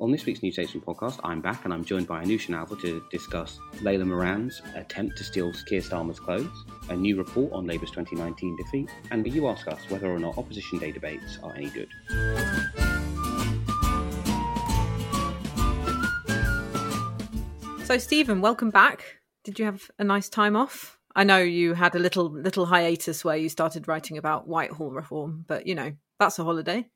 on this week's New Statesman podcast, I'm back and I'm joined by Anusha Nalva to discuss Layla Moran's attempt to steal Keir Starmer's clothes, a new report on Labour's 2019 defeat, and you ask us whether or not Opposition Day debates are any good. So, Stephen, welcome back. Did you have a nice time off? I know you had a little little hiatus where you started writing about Whitehall reform, but you know that's a holiday.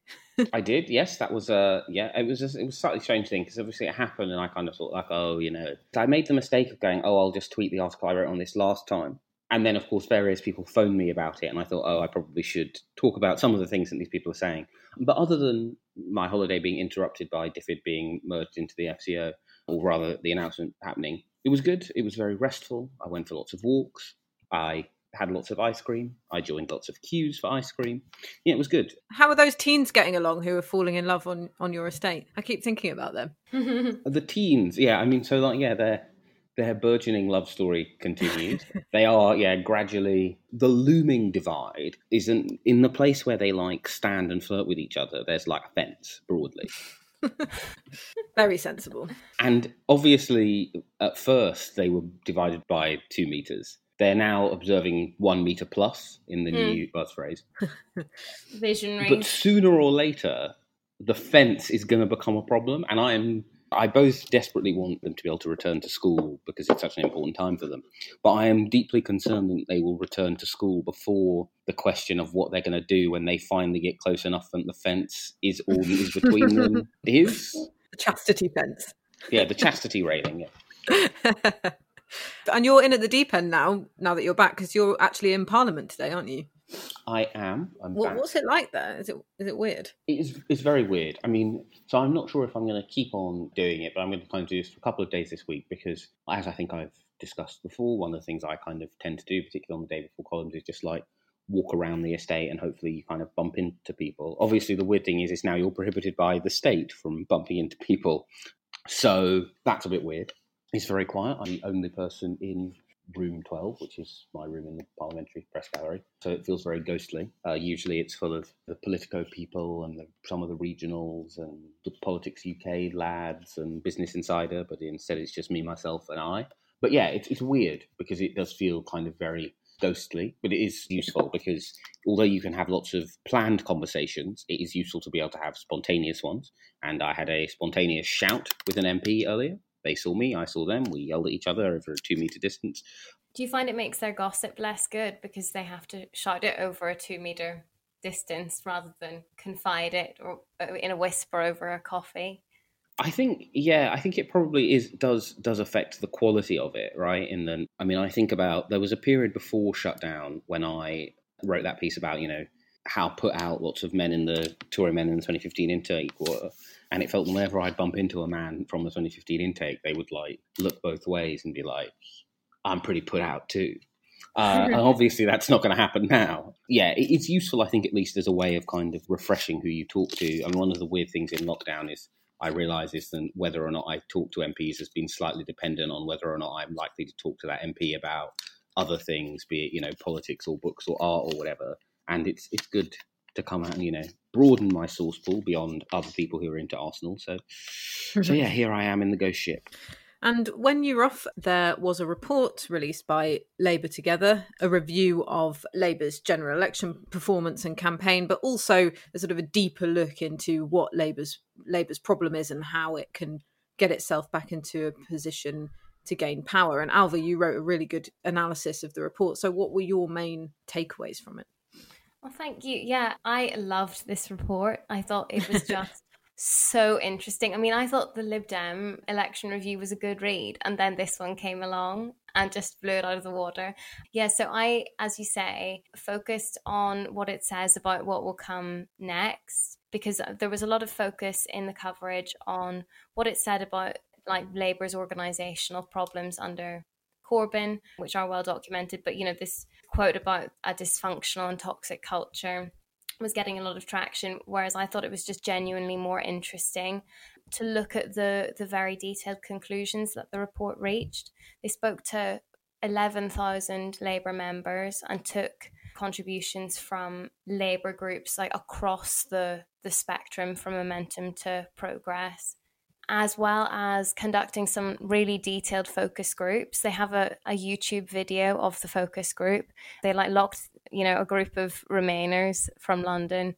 I did, yes. That was uh yeah. It was just, it was a slightly strange thing because obviously it happened, and I kind of thought like, oh, you know, I made the mistake of going, oh, I'll just tweet the article I wrote on this last time, and then of course various people phoned me about it, and I thought, oh, I probably should talk about some of the things that these people are saying. But other than my holiday being interrupted by DFID being merged into the FCO, or rather the announcement happening, it was good. It was very restful. I went for lots of walks. I had lots of ice cream. I joined lots of queues for ice cream. Yeah, it was good. How are those teens getting along who are falling in love on, on your estate? I keep thinking about them. The teens, yeah, I mean, so like, yeah, their their burgeoning love story continues. they are, yeah, gradually the looming divide isn't in the place where they like stand and flirt with each other. There's like a fence broadly. Very sensible. And obviously, at first, they were divided by two meters. They're now observing one meter plus in the new hmm. buzz phrase. Visionary. But sooner or later, the fence is going to become a problem. And I am, I both desperately want them to be able to return to school because it's such an important time for them. But I am deeply concerned that they will return to school before the question of what they're going to do when they finally get close enough and the fence is all that is between them is. The chastity fence. Yeah, the chastity railing. Yeah. and you're in at the deep end now, now that you're back, because you're actually in Parliament today, aren't you? I am. I'm What, what's it like there? Is it is it weird? It's, it's very weird. I mean, so I'm not sure if I'm going to keep on doing it, but I'm going to kind of do this for a couple of days this week because, as I think I've discussed before, one of the things I kind of tend to do, particularly on the day before columns, is just like walk around the estate and hopefully you kind of bump into people. Obviously, the weird thing is, is now you're prohibited by the state from bumping into people. So that's a bit weird. It's very quiet. I'm the only person in room 12, which is my room in the parliamentary press gallery. So it feels very ghostly. Uh, usually it's full of the Politico people and the, some of the regionals and the Politics UK lads and Business Insider, but instead it's just me, myself, and I. But yeah, it's, it's weird because it does feel kind of very ghostly, but it is useful because although you can have lots of planned conversations, it is useful to be able to have spontaneous ones. And I had a spontaneous shout with an MP earlier. They saw me, I saw them. We yelled at each other over a two meter distance. Do you find it makes their gossip less good because they have to shout it over a two meter distance rather than confide it or uh, in a whisper over a coffee? I think, yeah, I think it probably is does does affect the quality of it, right? In the, I mean, I think about there was a period before shutdown when I wrote that piece about you know how put out lots of men in the Tory men in the 2015 intake were, and it felt whenever I'd bump into a man from the 2015 intake, they would like look both ways and be like, "I'm pretty put out too." Uh, and obviously, that's not going to happen now. Yeah, it's useful, I think, at least as a way of kind of refreshing who you talk to. And one of the weird things in lockdown is I realise is that whether or not I talk to MPs has been slightly dependent on whether or not I'm likely to talk to that MP about other things, be it you know politics or books or art or whatever. And it's it's good to come out and you know broaden my source pool beyond other people who are into Arsenal. So, so yeah, here I am in the ghost ship. And when you're off, there was a report released by Labour Together, a review of Labour's general election performance and campaign, but also a sort of a deeper look into what Labour's Labour's problem is and how it can get itself back into a position to gain power. And Ailbhe, you wrote a really good analysis of the report. So, what were your main takeaways from it? Well, thank you. Yeah, I loved this report. I thought it was just so interesting. I mean, I thought the Lib Dem election review was a good read, and then this one came along and just blew it out of the water. Yeah, so I, as you say, focused on what it says about what will come next because there was a lot of focus in the coverage on what it said about like Labour's organisational problems under Corbyn, which are well documented. But you know, this quote about a dysfunctional and toxic culture was getting a lot of traction, whereas I thought it was just genuinely more interesting to look at the the very detailed conclusions that the report reached. They spoke to eleven thousand Labour members and took contributions from Labour groups like across the the spectrum from momentum to progress as well as conducting some really detailed focus groups. They have a, a YouTube video of the focus group. They like locked you know, a group of Remainers from London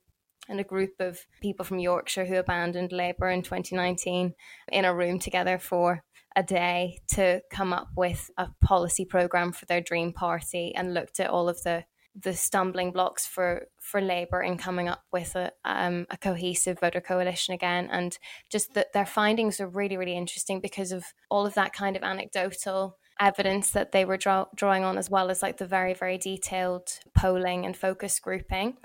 and a group of people from Yorkshire who abandoned Labour in 2019 in a room together for a day to come up with a policy program for their dream party and looked at all of the the stumbling blocks for for Labour in coming up with a um, a cohesive voter coalition again, and just that their findings are really really interesting because of all of that kind of anecdotal evidence that they were draw- drawing on, as well as like the very, very detailed polling and focus grouping.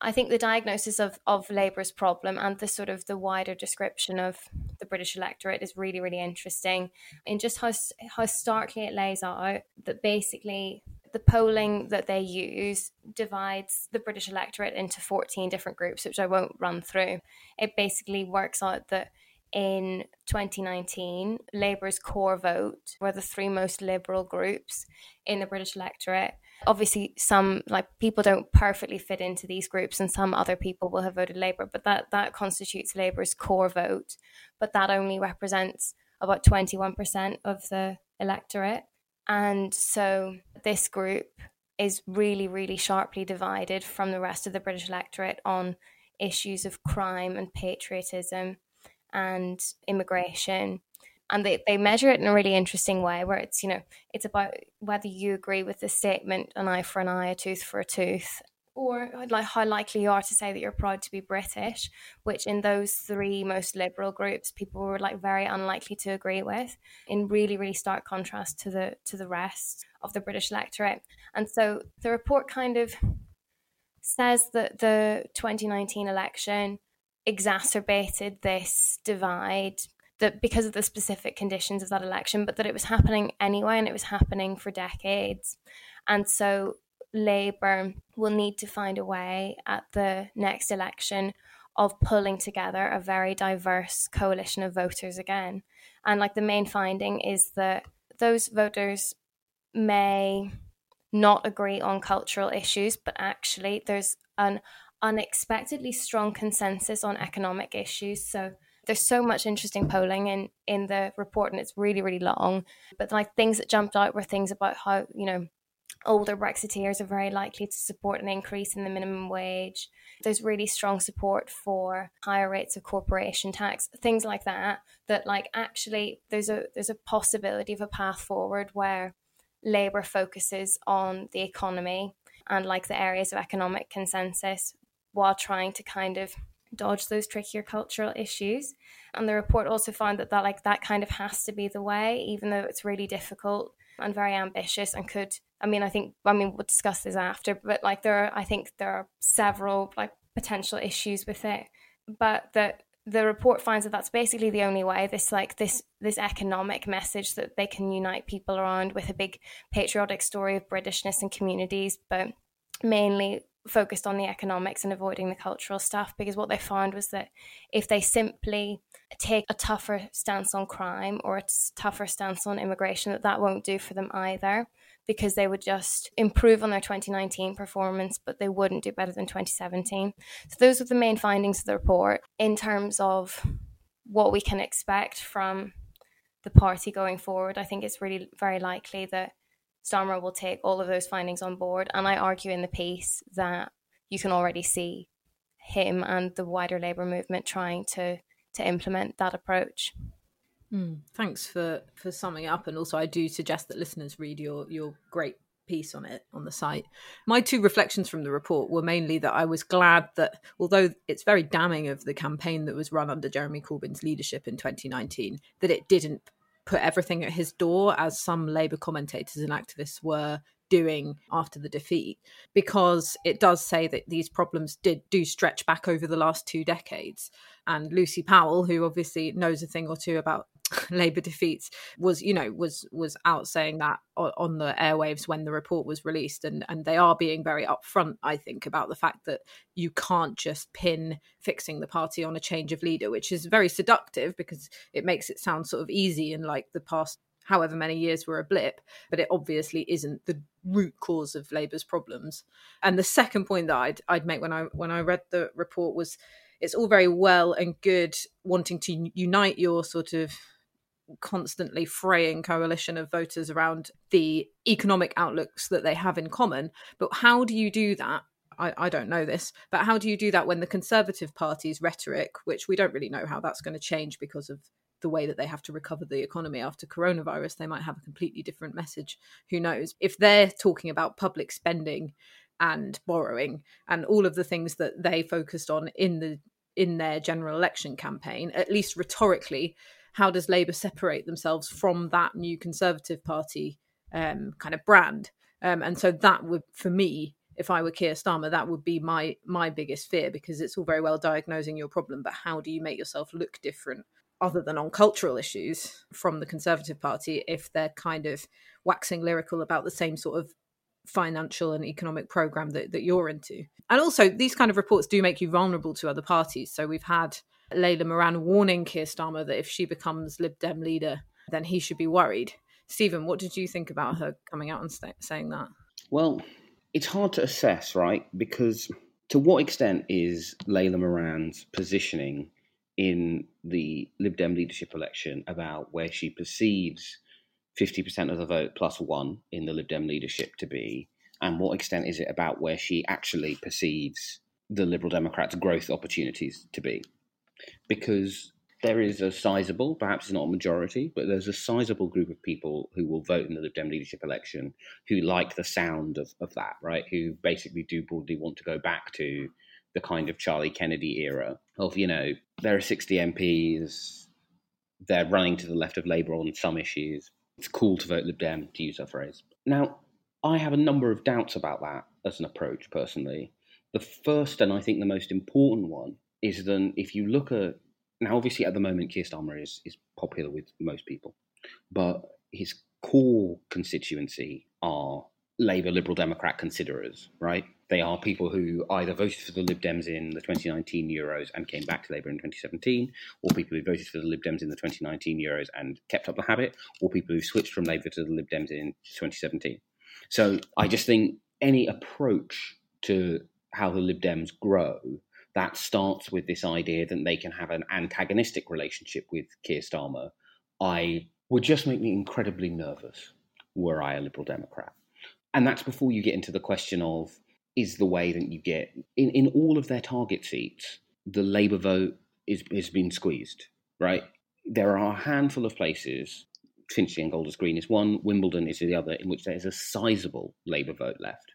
I think the diagnosis of, of Labour's problem and the sort of the wider description of the British electorate is really, really interesting in just how, how starkly it lays out that basically the polling that they use divides the British electorate into 14 different groups, which I won't run through. It basically works out that in 2019, Labour's core vote were the three most liberal groups in the British electorate. Obviously, some like people don't perfectly fit into these groups, and some other people will have voted Labour, but that that constitutes Labour's core vote. But that only represents about 21% of the electorate. And so this group is really, really sharply divided from the rest of the British electorate on issues of crime and patriotism and immigration. And they, they measure it in a really interesting way where it's you know it's about whether you agree with the statement an eye for an eye a tooth for a tooth or like how likely you are to say that you're proud to be british which in those three most liberal groups people were like very unlikely to agree with in really really stark contrast to the to the rest of the british electorate and so the report kind of says that the 2019 election exacerbated this divide that because of the specific conditions of that election, but that it was happening anyway and it was happening for decades. And so Labour will need to find a way at the next election of pulling together a very diverse coalition of voters again. And like the main finding is that those voters may not agree on cultural issues, but actually there's an unexpectedly strong consensus on economic issues. So there's so much interesting polling in in the report, and it's really really long. But like things that jumped out were things about how you know older Brexiteers are very likely to support an increase in the minimum wage. There's really strong support for higher rates of corporation tax, things like that. That like actually there's a there's a possibility of a path forward where Labour focuses on the economy and like the areas of economic consensus while trying to kind of dodge those trickier cultural issues. And the report also found that that like that kind of has to be the way, even though it's really difficult and very ambitious and could I mean I think I mean we'll discuss this after, but like there are I think there are several like potential issues with it. But that the report finds that that's basically the only way this like this this economic message that they can unite people around with a big patriotic story of britishness and communities but mainly focused on the economics and avoiding the cultural stuff because what they found was that if they simply take a tougher stance on crime or a tougher stance on immigration that that won't do for them either because they would just improve on their 2019 performance, but they wouldn't do better than 2017. So those are the main findings of the report in terms of what we can expect from the party going forward. I think it's really very likely that Starmer will take all of those findings on board. And I argue in the piece that you can already see him and the wider Labour movement trying to to implement that approach. Mm, thanks for for summing up, and also I do suggest that listeners read your your great piece on it on the site. My two reflections from the report were mainly that I was glad that although it's very damning of the campaign that was run under Jeremy Corbyn's leadership in 2019, that it didn't put everything at his door as some Labour commentators and activists were doing after the defeat because it does say that these problems did do stretch back over the last two decades and Lucy Powell who obviously knows a thing or two about Labour defeats was, you know, was was out saying that on the airwaves when the report was released, and and they are being very upfront, I think, about the fact that you can't just pin fixing the party on a change of leader, which is very seductive because it makes it sound sort of easy and like the past however many years were a blip, but it obviously isn't the root cause of Labour's problems. And the second point that I'd I'd make when I when I read the report was it's all very well and good wanting to unite your sort of constantly fraying coalition of voters around the economic outlooks that they have in common. But how do you do that? I, I don't know this, but how do you do that when the Conservative Party's rhetoric, which we don't really know how that's going to change because of the way that they have to recover the economy after coronavirus, they might have a completely different message. Who knows? If they're talking about public spending and borrowing and all of the things that they focused on in the in their general election campaign, at least rhetorically, how does Labour separate themselves from that new Conservative Party um, kind of brand? Um, and so that would, for me, if I were Keir Starmer, that would be my my biggest fear because it's all very well diagnosing your problem, but how do you make yourself look different other than on cultural issues from the Conservative Party if they're kind of waxing lyrical about the same sort of financial and economic program that, that you're into? And also, these kind of reports do make you vulnerable to other parties. So we've had Layla Moran warning Keir Starmer that if she becomes Lib Dem leader, then he should be worried. Stephen, what did you think about her coming out and st- saying that? Well, it's hard to assess, right? Because to what extent is Layla Moran's positioning in the Lib Dem leadership election about where she perceives 50% of the vote plus one in the Lib Dem leadership to be? And what extent is it about where she actually perceives the Liberal Democrats' growth opportunities to be? Because there is a sizable, perhaps not a majority, but there's a sizable group of people who will vote in the Lib Dem leadership election who like the sound of, of that, right? Who basically do broadly want to go back to the kind of Charlie Kennedy era of, you know, there are 60 MPs, they're running to the left of Labour on some issues. It's cool to vote Lib Dem, to use that phrase. Now, I have a number of doubts about that as an approach personally. The first and I think the most important one is then if you look at now, obviously at the moment, Keir Starmer is is popular with most people, but his core constituency are Labour, Liberal Democrat considerers, right? They are people who either voted for the Lib Dems in the 2019 Euros and came back to Labour in 2017, or people who voted for the Lib Dems in the 2019 Euros and kept up the habit, or people who switched from Labour to the Lib Dems in 2017. So I just think any approach to how the Lib Dems grow that starts with this idea that they can have an antagonistic relationship with Keir Starmer, I would just make me incredibly nervous were I a Liberal Democrat. And that's before you get into the question of is the way that you get in, in all of their target seats, the Labour vote is has been squeezed, right? There are a handful of places, Finchley and Golders Green is one, Wimbledon is the other, in which there is a sizable Labour vote left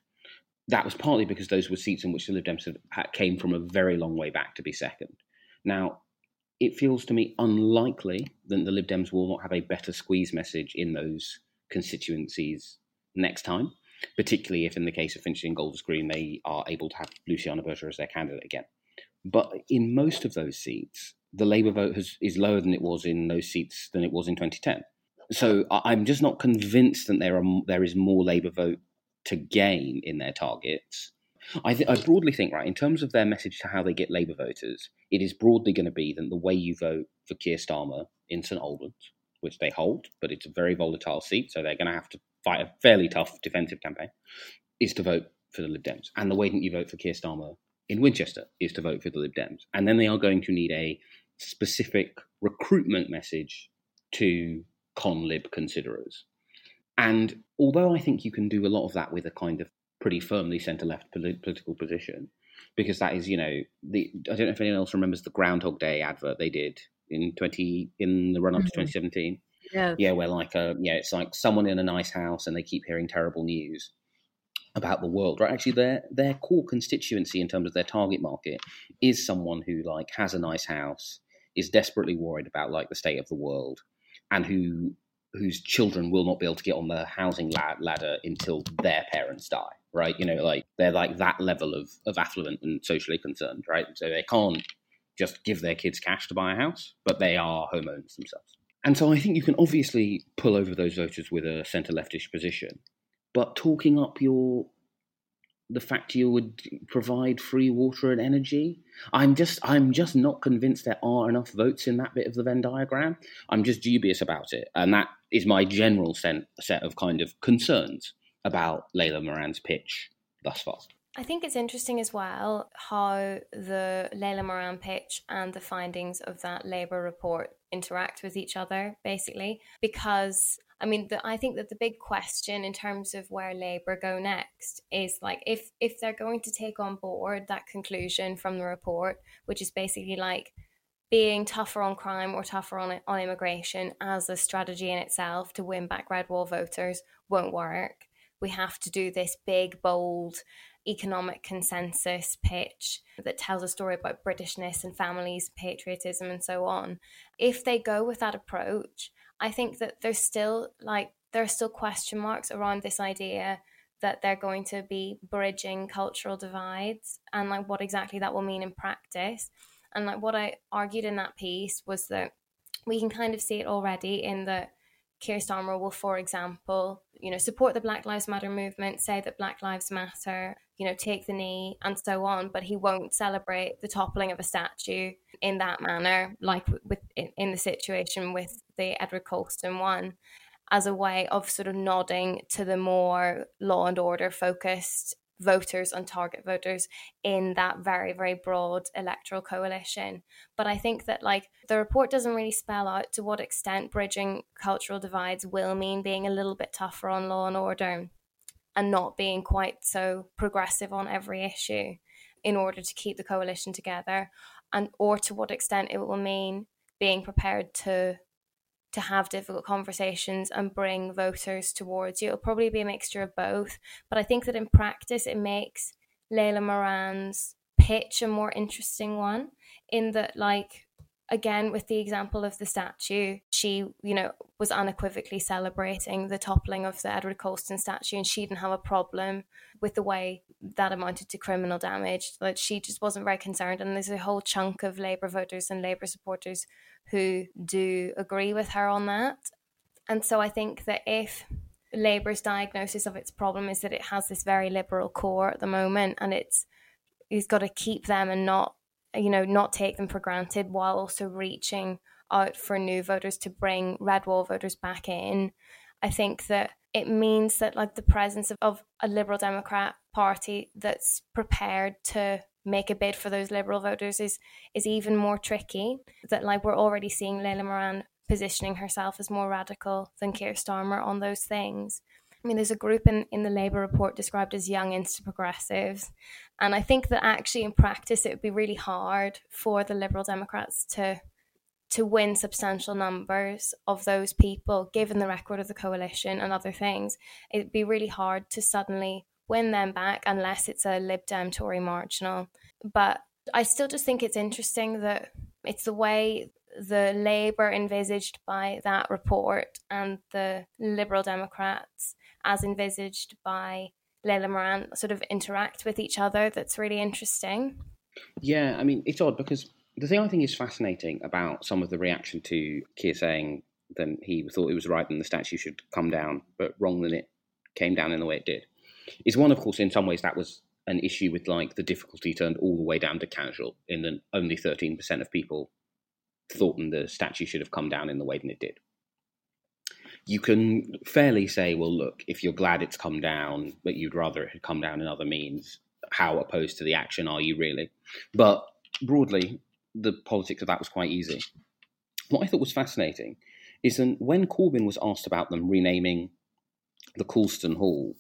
that was partly because those were seats in which the Lib Dems came from a very long way back to be second. Now, it feels to me unlikely that the Lib Dems will not have a better squeeze message in those constituencies next time, particularly if, in the case of Finchley and Golders Green, they are able to have Luciana Berger as their candidate again. But in most of those seats, the Labour vote has, is lower than it was in those seats than it was in 2010. So I'm just not convinced that there are there is more Labour vote to gain in their targets. I, th- I broadly think, right, in terms of their message to how they get Labour voters, it is broadly going to be that the way you vote for Keir Starmer in St Albans, which they hold, but it's a very volatile seat, so they're going to have to fight a fairly tough defensive campaign, is to vote for the Lib Dems. And the way that you vote for Keir Starmer in Winchester is to vote for the Lib Dems. And then they are going to need a specific recruitment message to con Lib considerers. And although I think you can do a lot of that with a kind of pretty firmly centre left political position, because that is, you know, the I don't know if anyone else remembers the Groundhog Day advert they did in twenty in the run up mm-hmm. to twenty seventeen. Yeah, yeah, where like a uh, yeah, it's like someone in a nice house and they keep hearing terrible news about the world. Right, actually, their their core constituency in terms of their target market is someone who like has a nice house, is desperately worried about like the state of the world, and who whose children will not be able to get on the housing ladder until their parents die right? You know like they're like that level of, of affluent and socially concerned right? So they can't just give their kids cash to buy a house but they are homeowners themselves. And so i think you can obviously pull over those voters with a centre leftish position but talking up your the fact you would provide free water and energy. I'm just I'm just not convinced there are enough votes in that bit of the Venn diagram. I'm just dubious about it, and that is my general set set of kind of concerns about Layla Moran's pitch thus far. I think it's interesting as well how the Layla Moran pitch and the findings of that Labour report interact with each other, basically, because I mean, the, I think that the big question in terms of where Labour go next is like if if they're going to take on board that conclusion from the report, which is basically like being tougher on crime or tougher on on immigration as a strategy in itself to win back red wall voters won't work. We have to do this big, bold economic consensus pitch that tells a story about Britishness and families, patriotism, and so on. If they go with that approach, I think that there's still like there are still question marks around this idea that they're going to be bridging cultural divides and like what exactly that will mean in practice. And like what I argued in that piece was that we can kind of see it already in that Keir Starmer will, for example, you know, support the Black Lives Matter movement, say that Black Lives Matter, you know, take the knee and so on, but he won't celebrate the toppling of a statue in that manner, like with in the situation with the Edward Colston one, as a way of sort of nodding to the more law and order focused voters and target voters in that very very broad electoral coalition. But i think that like the report doesn't really spell out to what extent bridging cultural divides will mean being a little bit tougher on law and order and not being quite so progressive on every issue in order to keep the coalition together and or to what extent it will mean being prepared to to have difficult conversations and bring voters towards you. It'll probably be a mixture of both, but I think that in practice it makes Layla Moran's pitch a more interesting one in that like again with the example of the statue she you know was unequivocally celebrating the toppling of the edward colston statue and she didn't have a problem with the way that amounted to criminal damage. That she just wasn't very concerned and there's a whole chunk of labour voters and labour supporters who do agree with her on that. And so i think that if labour's diagnosis of its problem is that it has this very liberal core at the moment and it's it's got to keep them and not you know, not take them for granted while also reaching out for new voters to bring red wall voters back in. I think that it means that like the presence of, of a liberal democrat party that's prepared to make a bid for those liberal voters is is even more tricky that like we're already seeing Layla Moran positioning herself as more radical than Keir Starmer on those things I mean, there's a group in, in the Labour report described as young insta progressives. And I think that actually in practice, it would be really hard for the Liberal Democrats to to win substantial numbers of those people, given the record of the coalition and other things. It'd be really hard to suddenly win them back unless it's a Lib Dem Tory marginal. But I still just think it's interesting that it's the way the Labour envisaged by that report and the Liberal Democrats as envisaged by Layla Moran sort of interact with each other that's really interesting. Yeah, I mean, it's odd because the thing I think is fascinating about some of the reaction to Keir saying that he thought it was right and the statue should come down, but wrong that it came down in the way it did, is one, of course, in some ways that was an issue with like the difficulty turned all the way down to casual, in that only 13% of people thought the statue should have come down in the way that it did. you can fairly say, well, look, if you're glad it's come down, but you'd rather it had come down in other means, how opposed to the action are you really? But broadly, the politics of that was quite easy. What I thought was fascinating is that when Corbyn was asked about them renaming the Colston Hall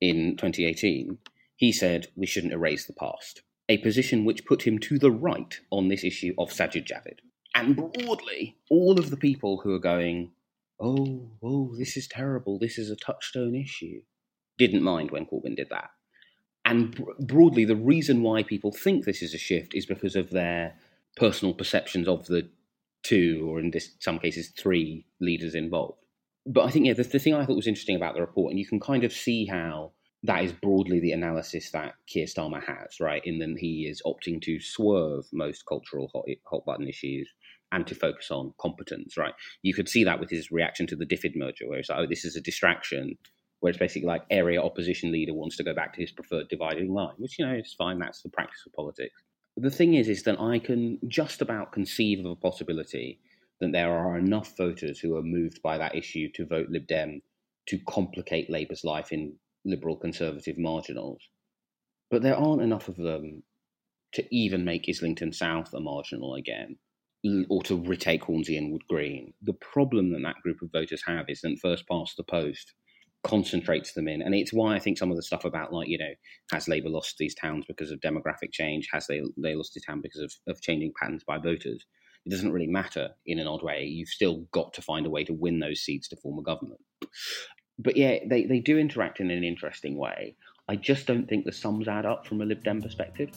in 2018, he said we shouldn't erase the past, a position which put him to the right on this issue of Sajid Javid. And broadly, all of the people who are going, oh, oh, this is terrible, this is a touchstone issue, didn't mind when Corbyn did that. And broadly, the reason why people think this is a shift is because of their personal perceptions of the two, or in this, some cases, three leaders involved. But I think, yeah, the, the thing I thought was interesting about the report, and you can kind of see how that is broadly the analysis that Keir Starmer has, right? In that he is opting to swerve most cultural hot, hot button issues and to focus on competence, right? You could see that with his reaction to the DFID merger, where it's like, oh, this is a distraction, where it's basically like area opposition leader wants to go back to his preferred dividing line, which, you know, is fine. That's the practice of politics. The thing is, is that I can just about conceive of a possibility that there are enough voters who are moved by that issue to vote Lib Dem to complicate Labour's life in liberal conservative marginals. But there aren't enough of them to even make Islington South a marginal again or to retake Hornsey and Wood Green. The problem that that group of voters have is that first past the post concentrates them in. And it's why I think some of the stuff about like, you know, has Labour lost these towns because of demographic change? Has they they lost the town because of, of changing patterns by voters? It doesn't really matter in an odd way. You've still got to find a way to win those seats to form a government. But yeah, they, they do interact in an interesting way. I just don't think the sums add up from a Lib Dem perspective.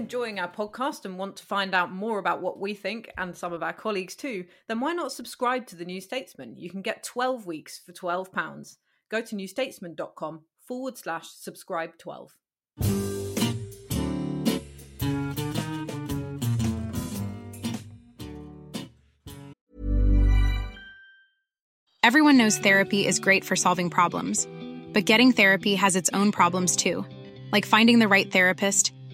Enjoying our podcast and want to find out more about what we think and some of our colleagues too, then why not subscribe to the New Statesman? You can get 12 weeks for £12. Go to newstatesman.com forward slash subscribe 12. Everyone knows therapy is great for solving problems, but getting therapy has its own problems too, like finding the right therapist,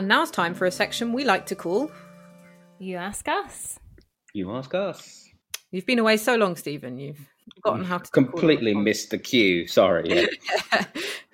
And now it's time for a section we like to call You Ask Us. You ask us. You've been away so long, Stephen. You've forgotten how to completely missed the cue. Sorry. Yeah.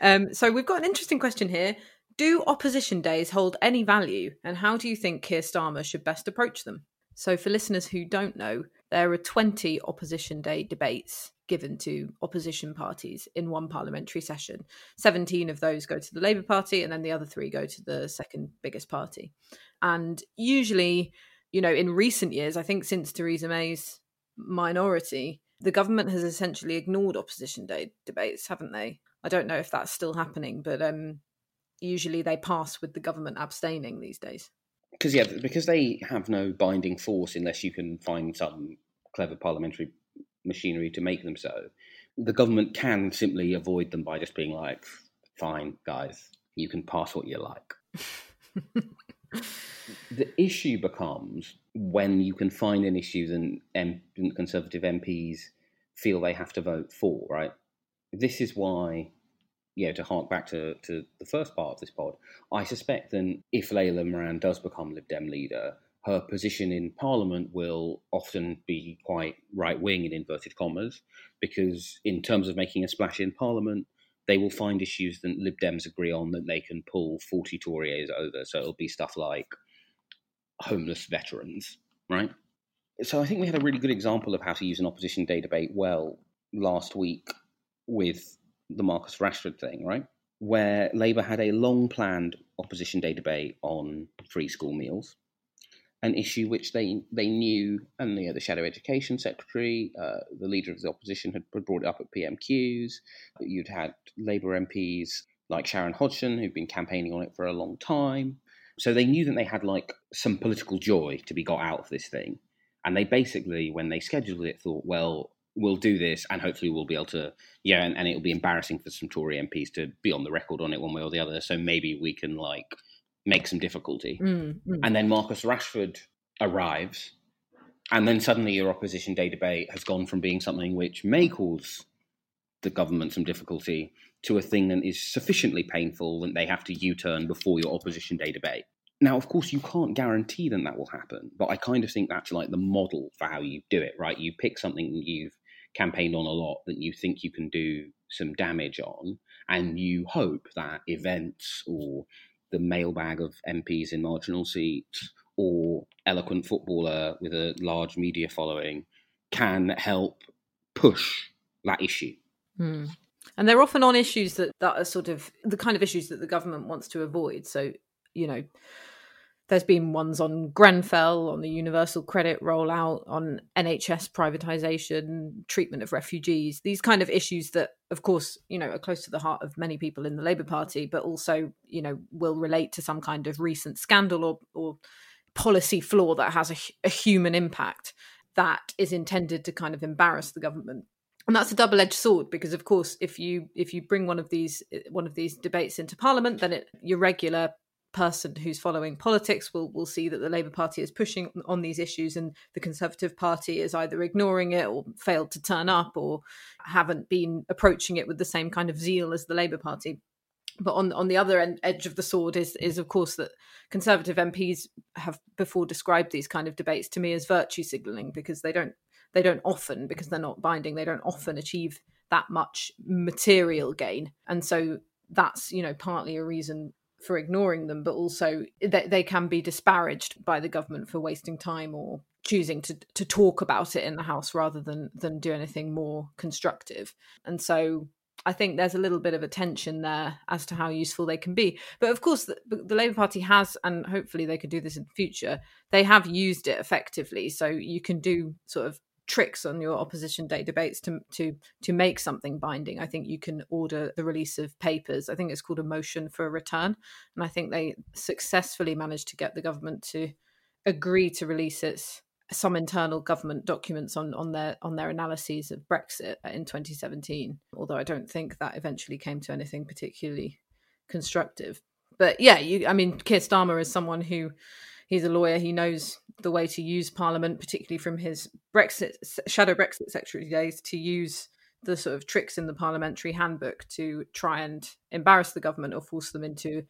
um, so we've got an interesting question here. Do opposition days hold any value, and how do you think Keir Starmer should best approach them? So, for listeners who don't know, there are 20 opposition day debates given to opposition parties in one parliamentary session. 17 of those go to the Labour Party, and then the other three go to the second biggest party. And usually, you know, in recent years, I think since Theresa May's minority, the government has essentially ignored opposition day debates, haven't they? I don't know if that's still happening, but um, usually they pass with the government abstaining these days. Because yeah, because they have no binding force unless you can find some clever parliamentary machinery to make them so. The government can simply avoid them by just being like, "Fine, guys, you can pass what you like." the issue becomes when you can find an issue that M- Conservative MPs feel they have to vote for, right? This is why, you know, to hark back to, to the first part of this pod, I suspect that if Layla Moran does become Lib Dem leader, her position in Parliament will often be quite right wing in inverted commas, because in terms of making a splash in Parliament, they will find issues that Lib Dems agree on that they can pull 40 Tories over. So it'll be stuff like homeless veterans, right? So I think we had a really good example of how to use an opposition day debate well last week with the Marcus Rashford thing, right? Where Labour had a long planned opposition day debate on free school meals. An issue which they they knew, and you know, the shadow education secretary, uh, the leader of the opposition, had brought it up at PMQs. You'd had Labour MPs like Sharon Hodgson who'd been campaigning on it for a long time. So they knew that they had like some political joy to be got out of this thing, and they basically, when they scheduled it, thought, well, we'll do this, and hopefully we'll be able to, yeah, and, and it'll be embarrassing for some Tory MPs to be on the record on it one way or the other. So maybe we can like make some difficulty. Mm, mm. And then Marcus Rashford arrives, and then suddenly your opposition day debate has gone from being something which may cause the government some difficulty to a thing that is sufficiently painful that they have to U turn before your opposition day debate. Now, of course, you can't guarantee that that will happen, but I kind of think that's like the model for how you do it, right? You pick something that you've campaigned on a lot that you think you can do some damage on, and you hope that events or the mailbag of MPs in marginal seats or eloquent footballer with a large media following can help push that issue. Mm. And they're often on issues that, that are sort of the kind of issues that the government wants to avoid. So, you know, there's been ones on Grenfell, on the universal credit rollout, on NHS privatisation, treatment of refugees, these kind of issues that, of course, you know, are close to the heart of many people in the Labour Party, but also, you know, will relate to some kind of recent scandal or, or policy flaw that has a, a human impact that is intended to kind of embarrass the government. And that's a double-edged sword because of course if you if you bring one of these one of these debates into parliament then it, your regular person who's following politics will will see that the Labour Party is pushing on these issues and the Conservative Party is either ignoring it or failed to turn up or haven't been approaching it with the same kind of zeal as the Labour Party. But on on the other end, edge of the sword is is of course that Conservative MPs have before described these kind of debates to me as virtue signalling because they don't they don't often because they're not binding they don't often achieve that much material gain and so that's you know partly a reason for ignoring them, but also they, they can be disparaged by the government for wasting time or choosing to to talk about it in the house rather than than do anything more constructive. And so I think there's a little bit of a tension there as to how useful they can be. But of course, the, the, Labour Party has, and hopefully they could do this in the future, they have used it effectively. So you can do sort of tricks on your opposition day debates to to to make something binding. I think you can order the release of papers. I think it's called a motion for a return, and I think they successfully managed to get the government to agree to release its some internal government documents on on their on their analyses of Brexit in 2017. Although I don't think that eventually came to anything particularly constructive. But yeah, you I mean Keir Starmer is someone who he's a lawyer. He knows the way to use Parliament, particularly from his Brexit shadow Brexit secretary days, to use the sort of tricks in the parliamentary handbook to try and embarrass the government or force them into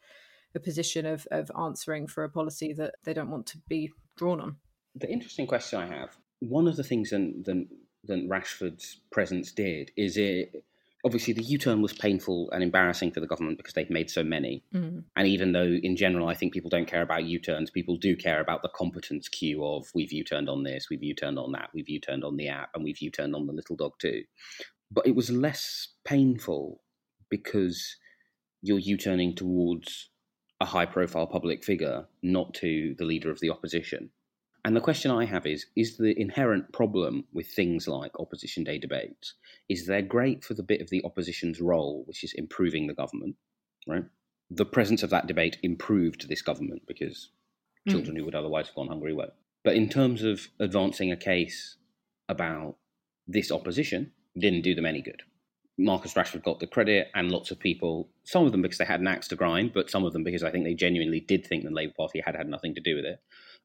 a position of, of answering for a policy that they don't want to be drawn on. The interesting question I have one of the things that, that, that Rashford's presence did is it obviously the U-turn was painful and embarrassing for the government because they've made so many. Mm. And even though in general I think people don't care about U-turns, people do care about the competence queue of we've U-turned on this, we've U-turned on that, we've U-turned on the app, and we've U-turned on the little dog too. But it was less painful because you're U-turning towards a high-profile public figure, not to the leader of the opposition. And the question I have is is the inherent problem with things like opposition day debates is they're great for the bit of the opposition's role, which is improving the government, right? The presence of that debate improved this government because mm. children who would otherwise have gone hungry won't. But in terms of advancing a case about this opposition, didn't do them any good. Marcus Rashford got the credit, and lots of people, some of them because they had an axe to grind, but some of them because I think they genuinely did think the Labour Party had had nothing to do with it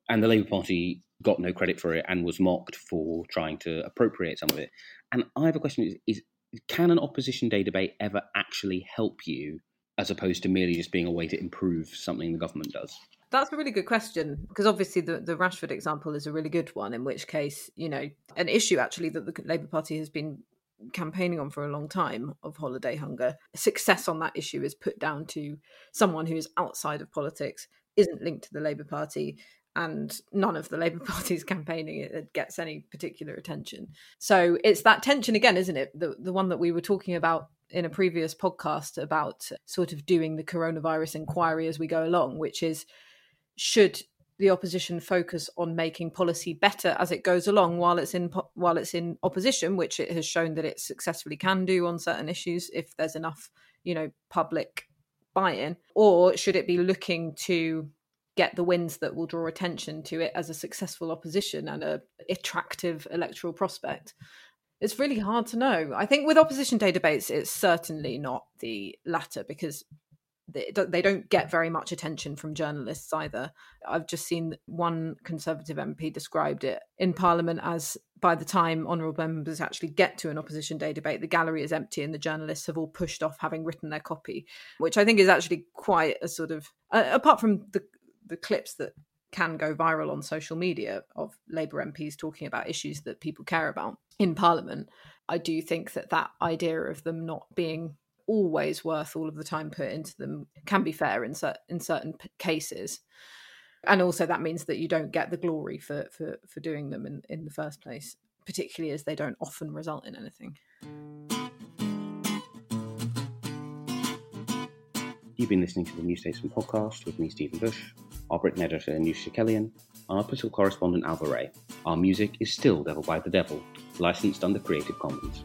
and the Labour Party got no credit for it and was mocked for trying to appropriate some of it. And I have a question: is, is can an opposition day debate ever actually help you, as opposed to merely just being a way to improve something the government does? That's a really good question because obviously the, the Rashford example is a really good one. In which case, you know, an issue actually that the Labour Party has been campaigning on for a long time of holiday hunger. Success on that issue is put down to someone who is outside of politics, isn't linked to the Labour Party, and none of the Labour Party's campaigning gets any particular attention. So it's that tension again, isn't it? The the one that we were talking about in a previous podcast about sort of doing the coronavirus inquiry as we go along, which is should the opposition focus on making policy better as it goes along while it's in while it's in opposition which it has shown that it successfully can do on certain issues if there's enough you know public buy-in or should it be looking to get the wins that will draw attention to it as a successful opposition and a attractive electoral prospect it's really hard to know i think with opposition day debates it's certainly not the latter because they don't get very much attention from journalists either. I've just seen one Conservative MP described it in Parliament as by the time honourable members actually get to an opposition day debate, the gallery is empty and the journalists have all pushed off having written their copy, which I think is actually quite a sort of, uh, apart from the, the clips that can go viral on social media of Labour MPs talking about issues that people care about in Parliament, I do think that that idea of them not being always worth all of the time put into them can be fair in, cer- in certain p- cases. And also that means that you don't get the glory for for, for doing them in, in the first place particularly as they don't often result in anything. You've been listening to the New Statesman podcast with me, Stephen Bush, our Britain editor, Anoosh Chakelian, and our political correspondent, Ailbhe Rea. Our music is still Devil by the Devil, licensed under Creative Commons.